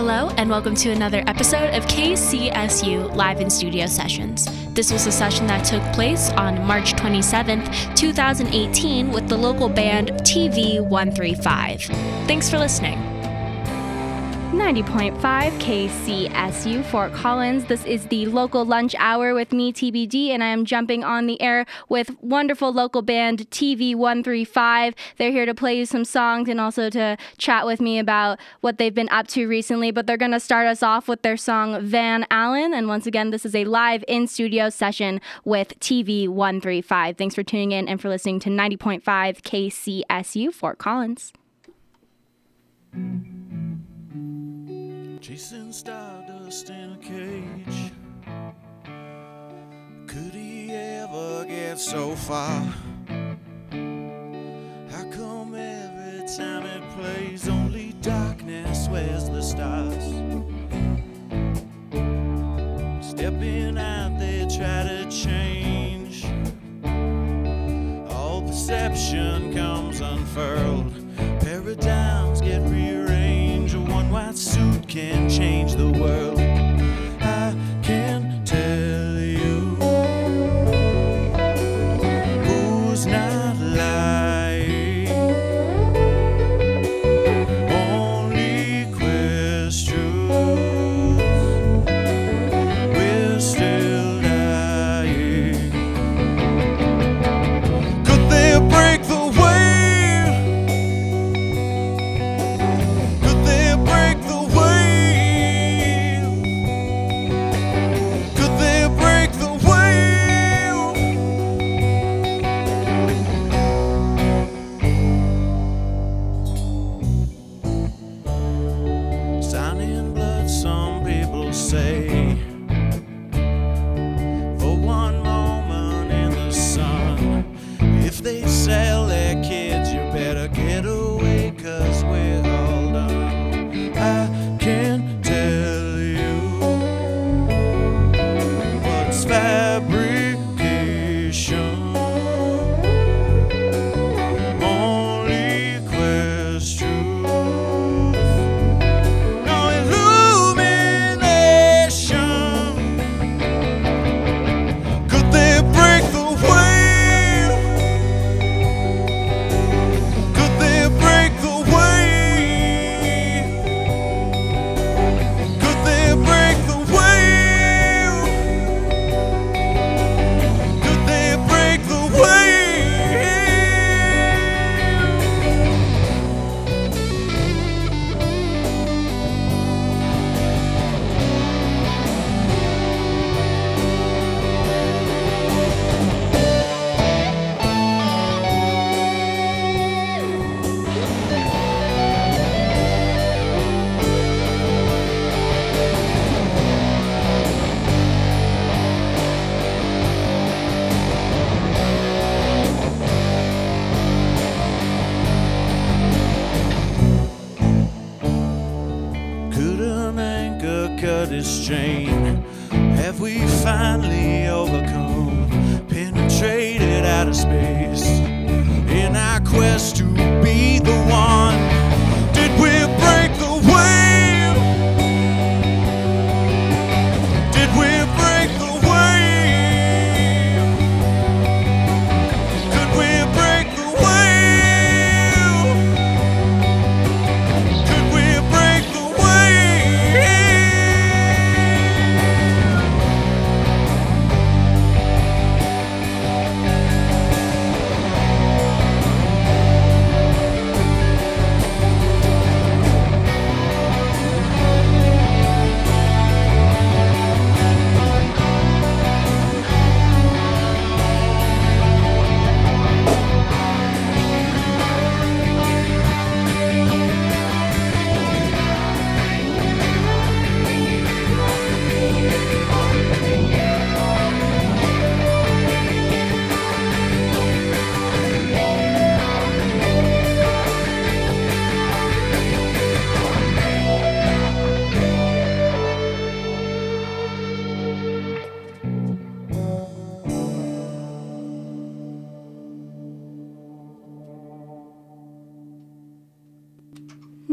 Hello, and welcome to another episode of KCSU Live in Studio Sessions. This was a session that took place on March 27th, 2018, with the local band TV 135. Thanks for listening. 90.5 KCSU Fort Collins. This is the local lunch hour with me, TBD, and I am jumping on the air with wonderful local band TV135. They're here to play you some songs and also to chat with me about what they've been up to recently. But they're going to start us off with their song Van Allen. And once again, this is a live in studio session with TV135. Thanks for tuning in and for listening to 90.5 KCSU Fort Collins. Chasing stardust in a cage. Could he ever get so far? How come every time it plays, only darkness wears the stars? Stepping out, they try to change. All perception comes unfurled. Can change the world.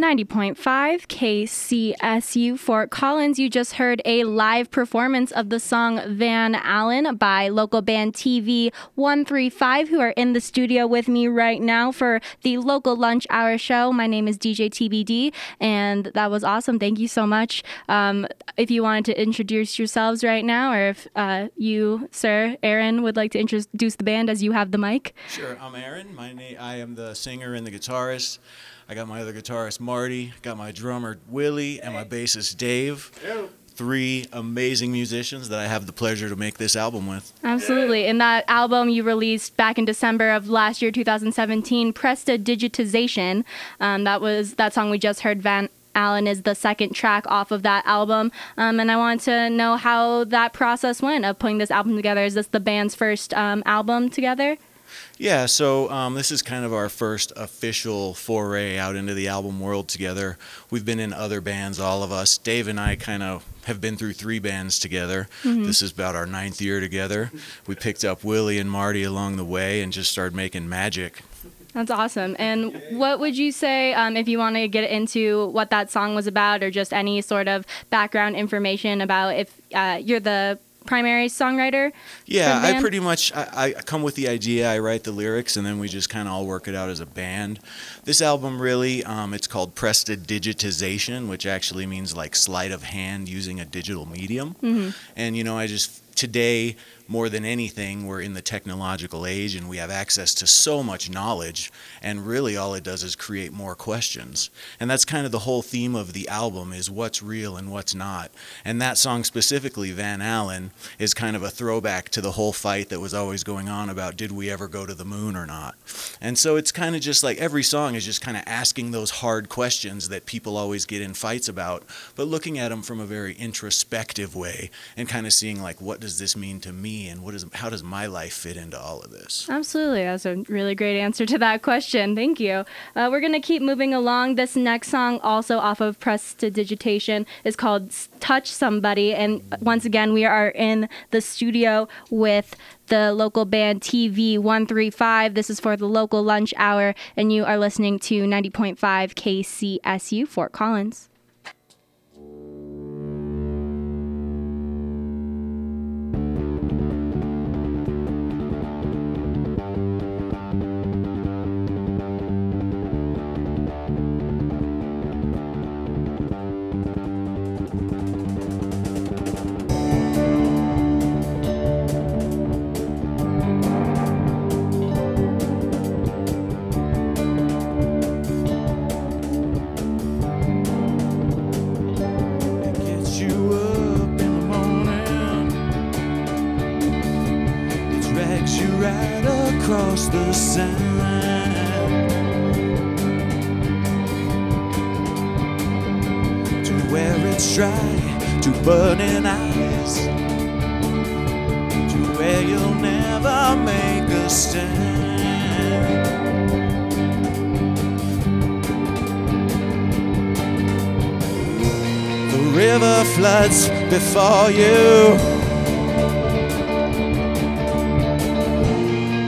90.5 KCSU Fort Collins. You just heard a live performance of the song Van Allen by local band TV 135, who are in the studio with me right now for the local lunch hour show. My name is DJ TBD, and that was awesome. Thank you so much. Um, if you wanted to introduce yourselves right now, or if uh, you, sir, Aaron, would like to introduce the band as you have the mic. Sure, I'm Aaron. My name, I am the singer and the guitarist. I got my other guitarist Marty, got my drummer Willie, and my bassist Dave. Three amazing musicians that I have the pleasure to make this album with. Absolutely. And that album you released back in December of last year, 2017, Prestidigitization. Um, that was that song we just heard. Van Allen is the second track off of that album. Um, and I want to know how that process went of putting this album together. Is this the band's first um, album together? Yeah, so um, this is kind of our first official foray out into the album world together. We've been in other bands, all of us. Dave and I kind of have been through three bands together. Mm-hmm. This is about our ninth year together. We picked up Willie and Marty along the way and just started making magic. That's awesome. And what would you say um, if you want to get into what that song was about, or just any sort of background information about if uh, you're the primary songwriter? Yeah, I pretty much I, I, come with the idea. I write the lyrics, and then we just kind of all work it out as a band. This album really, um, it's called Prestidigitization, which actually means like sleight of hand using a digital medium. Mm-hmm. And you know, I just today more than anything, we're in the technological age and we have access to so much knowledge, and really all it does is create more questions. And that's kind of the whole theme of the album is what's real and what's not. And that song specifically, Van Allen, is kind of a throwback to the whole fight that was always going on about did we ever go to the moon or not. And so it's kind of just like every song is just kind of asking those hard questions that people always get in fights about, but looking at them from a very introspective way and kind of seeing like what does this mean to me and what is how does my life fit into all of this? Absolutely, that's a really great answer to that question. Thank you. Uh, we're gonna keep moving along. This next song, also off of Prestidigitation, is called "Touch Somebody," and once again, we are in the studio with the local band TV 135. This is for the local lunch hour, and you are listening to 90.5 KCSU Fort Collins. Floods before you.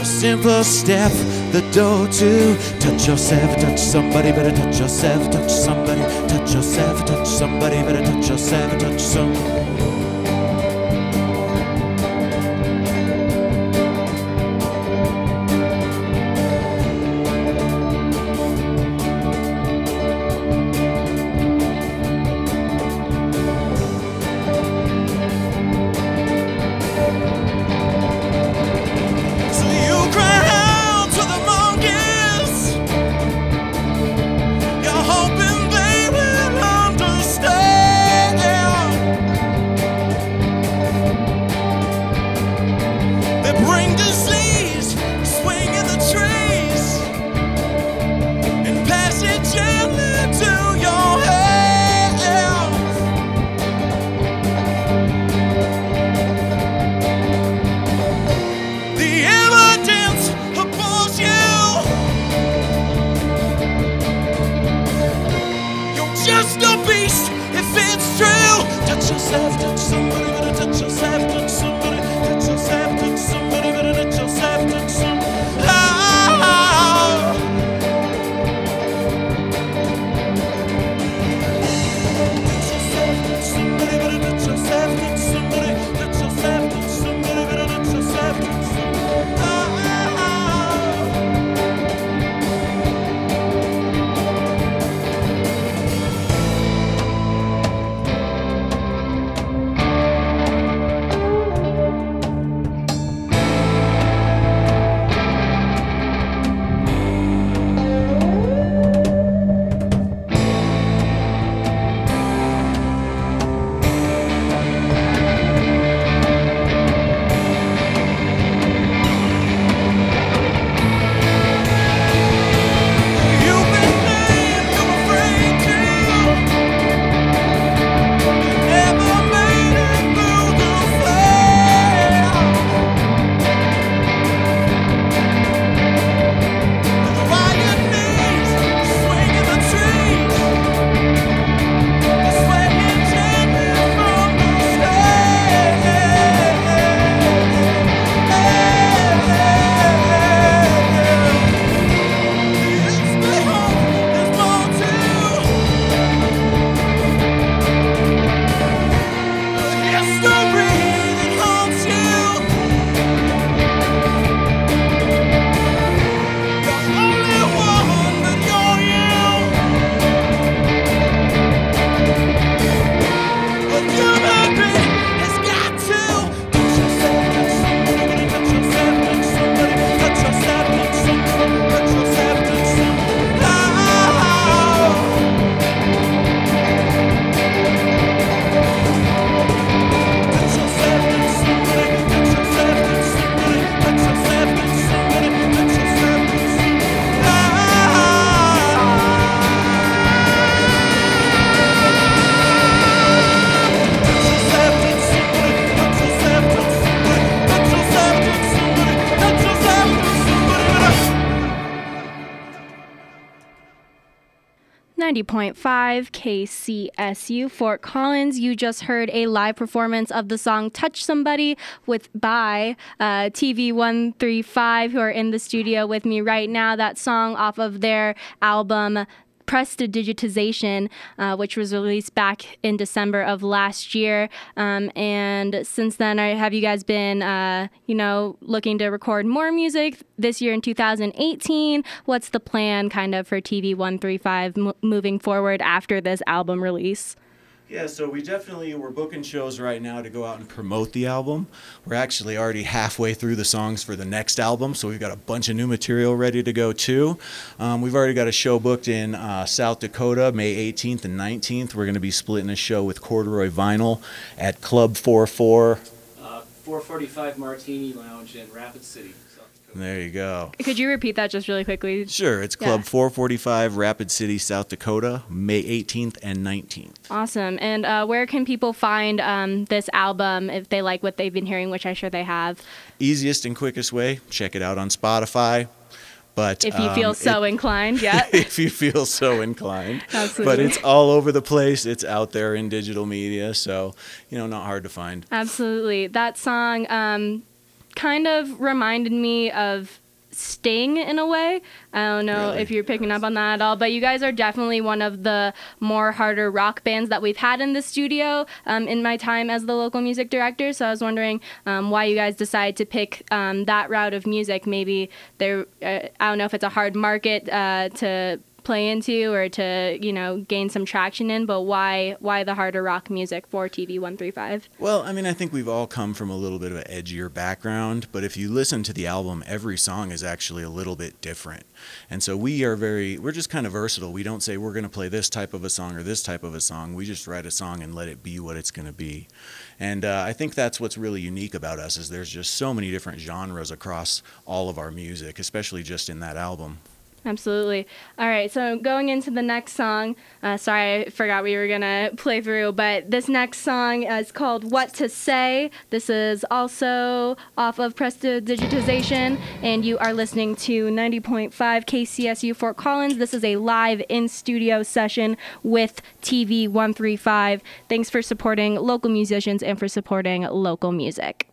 A simple step, the door to touch yourself, touch somebody, better touch yourself, touch somebody, touch yourself, touch somebody, better touch yourself, touch somebody. 90.5 KCSU Fort Collins. You just heard a live performance of the song Touch Somebody with by uh, TV135 who are in the studio with me right now. That song off of their album Prestidigitization, uh, which was released back in December of last year. Um, and since then, have you guys been, uh, you know, looking to record more music this year in 2018? What's the plan kind of for TV 135 m- moving forward after this album release? Yeah, so we definitely we're booking shows right now to go out and promote the album. We're actually already halfway through the songs for the next album, so we've got a bunch of new material ready to go too. Um, we've already got a show booked in uh, South Dakota, May 18th and 19th. We're going to be splitting a show with Corduroy Vinyl at Club 44. Uh, 445 Martini Lounge in Rapid City. There you go. Could you repeat that just really quickly? Sure. It's Club yeah. 445, Rapid City, South Dakota, May 18th and 19th. Awesome. And uh, where can people find um, this album if they like what they've been hearing, which I'm sure they have? Easiest and quickest way, check it out on Spotify. But if you feel um, so it, inclined, yeah. if you feel so inclined. Absolutely. But it's all over the place. It's out there in digital media, so you know, not hard to find. Absolutely. That song um, kind of reminded me of Sting in a way. I don't know really? if you're picking up on that at all, but you guys are definitely one of the more harder rock bands that we've had in the studio um, in my time as the local music director. So I was wondering um, why you guys decided to pick um, that route of music. Maybe there, uh, I don't know if it's a hard market uh, to play into or to you know gain some traction in but why why the harder rock music for tv 135 well i mean i think we've all come from a little bit of an edgier background but if you listen to the album every song is actually a little bit different. And so we are very we're just kind of versatile. We don't say we're going to play this type of a song or this type of a song. We just write a song and let it be what it's going to be. And uh, i think that's what's really unique about us is there's just so many different genres across all of our music especially just in that album Absolutely. All right, so going into the next song, uh, sorry, I forgot we were going to play through, but this next song is called What to Say. This is also off of Prestidigitization, and you are listening to 90.5 KCSU Fort Collins. This is a live in studio session with TV 135. Thanks for supporting local musicians and for supporting local music.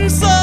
answer.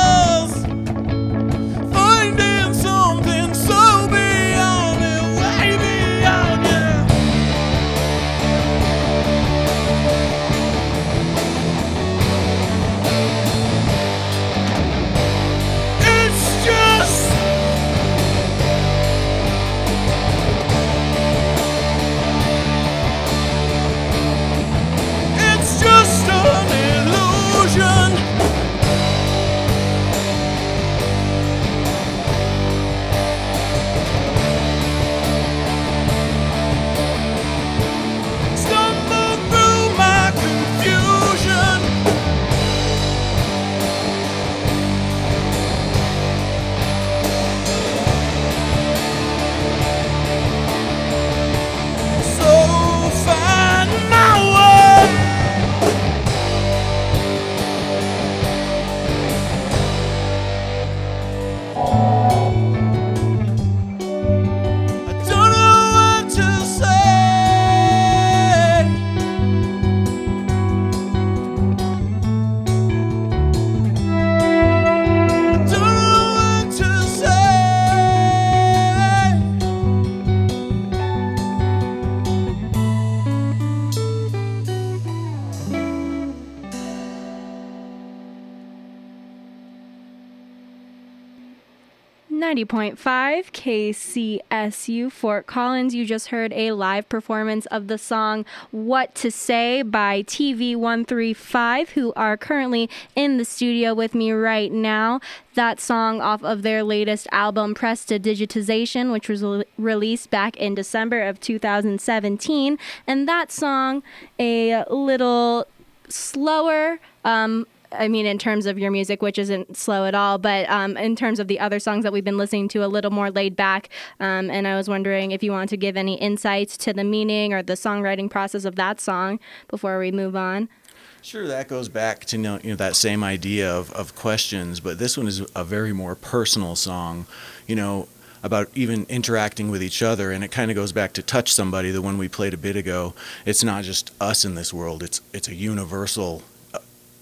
90.5 KCSU Fort Collins. You just heard a live performance of the song What to Say by TV135, who are currently in the studio with me right now. That song off of their latest album, Prestidigitization, which was re- released back in December of 2017. And that song, a little slower, um, I mean, in terms of your music, which isn't slow at all, but um, in terms of the other songs that we've been listening to, a little more laid back. Um, and I was wondering if you want to give any insights to the meaning or the songwriting process of that song before we move on. Sure, that goes back to you know, you know that same idea of, of questions, but this one is a very more personal song, you know, about even interacting with each other, and it kind of goes back to touch somebody. The one we played a bit ago. It's not just us in this world; it's it's a universal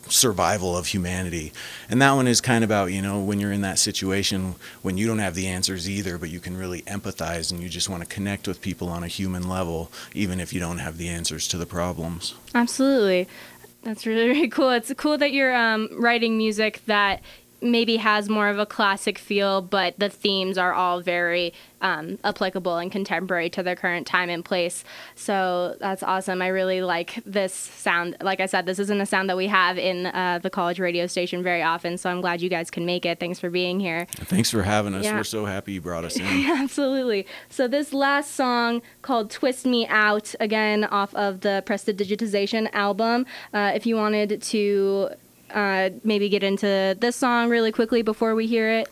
survival of humanity. And that one is kind of about, you know, when you're in that situation when you don't have the answers either, but you can really empathize and you just want to connect with people on a human level, even if you don't have the answers to the problems. Absolutely. That's really, really cool. It's cool that you're um, writing music that maybe has more of a classic feel, but the themes are all very um, applicable and contemporary to their current time and place. So that's awesome. I really like this sound. Like I said, this isn't a sound that we have in uh, the college radio station very often. So I'm glad you guys can make it. Thanks for being here. Thanks for having us. Yeah. We're so happy you brought us in. Absolutely. So this last song called "Twist Me Out," again off of the Prestidigitization album. Uh, if you wanted to uh, maybe get into this song really quickly before we hear it?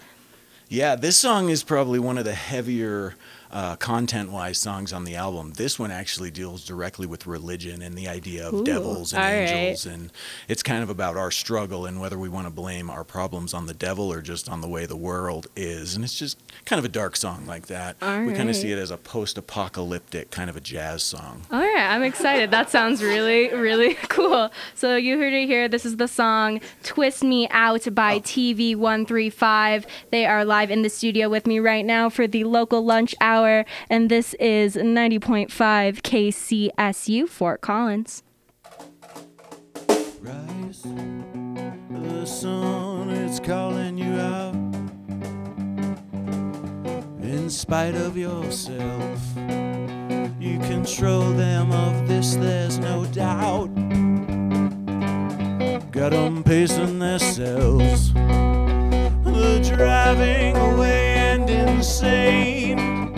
Yeah, this song is probably one of the heavier uh, content wise songs on the album. This one actually deals directly with religion and the idea of Ooh, devils and angels. Right. And it's kind of about our struggle and whether we want to blame our problems on the devil or just on the way the world is. And it's just kind of a dark song like that. All we right. kind of see it as a post apocalyptic kind of a jazz song. All right, I'm excited. that sounds really, really cool. So you heard it here. This is the song Twist Me Out by oh. TV135. They are live in the studio with me right now for the local lunch hour hour, and this is 90.5 KCSU Fort Collins. Rise, the sun is calling you out. In spite of yourself, you control them of this, there's no doubt. Got them pacing themselves, the driving away and insane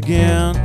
again.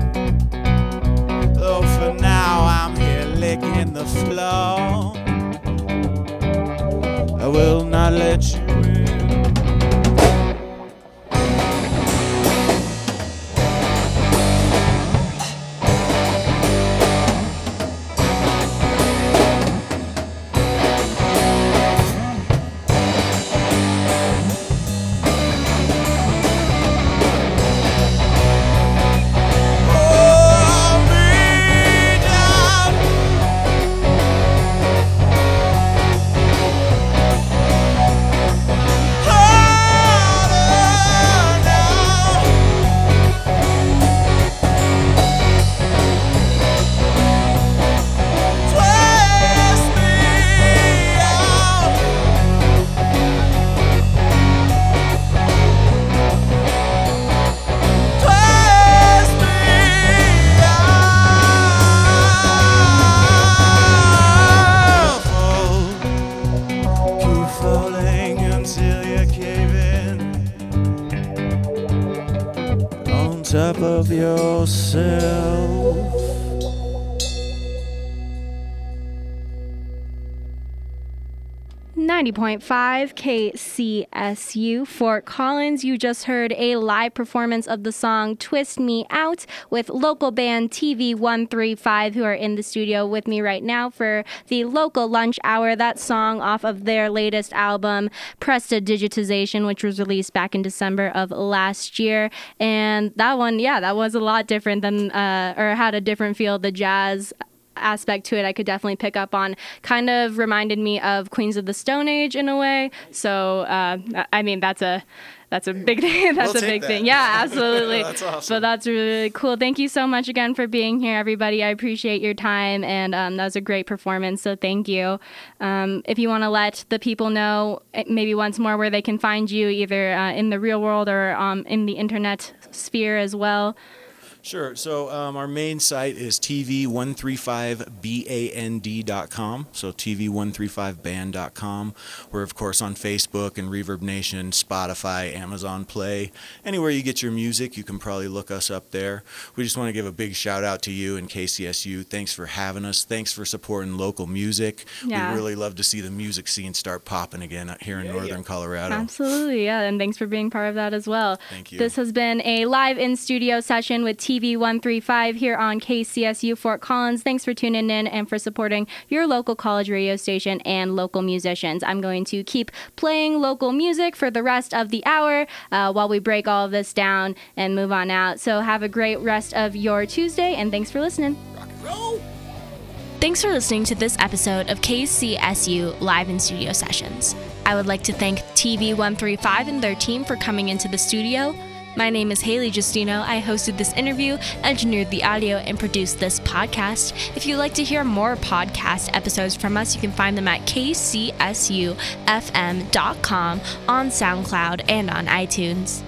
Yourself. 90.5 KCSU Fort Collins. You just heard a live performance of the song Twist Me Out with local band TV 135, who are in the studio with me right now for the local lunch hour. That song off of their latest album, Prestidigitization, which was released back in December of last year. And that one, yeah, that was a lot different than, uh, or had a different feel. The jazz aspect to it I could definitely pick up on. Kind of reminded me of Queens of the Stone Age in a way. So uh, I mean that's a that's a big thing. that's We'll a big that. thing. Yeah, absolutely. That's awesome. But that's really, really cool. Thank you so much again for being here, everybody. I appreciate your time, and um, that was a great performance. So thank you. Um, if you want to let the people know eh, maybe once more where they can find you, either uh, in the real world or um, in the internet sphere as well. Sure. So um, our main site is tv135band.com. So tv135band.com. We're of course on Facebook and Reverb Nation, Spotify, Amazon Play, anywhere you get your music, you can probably look us up there. We just want to give a big shout out to you and KCSU. Thanks for having us. Thanks for supporting local music. Yeah. We really love to see the music scene start popping again out here in northern Colorado. Absolutely, yeah, and thanks for being part of that as well. Thank you. This has been a live in studio session with TV135 here on KCSU Fort Collins. Thanks for tuning in and for supporting your local college radio station and local musicians. I'm going to keep playing local music for the rest of the hour uh, while we break all of this down and move on out. So have a great rest of your Tuesday, and thanks for listening. Thanks for listening to this episode of KCSU Live in Studio Sessions. I would like to thank TV135 and their team for coming into the studio. My name is Haley Justino. I hosted this interview, engineered the audio, and produced this podcast. If you'd like to hear more podcast episodes from us, you can find them at kcsufm.com on SoundCloud and on iTunes.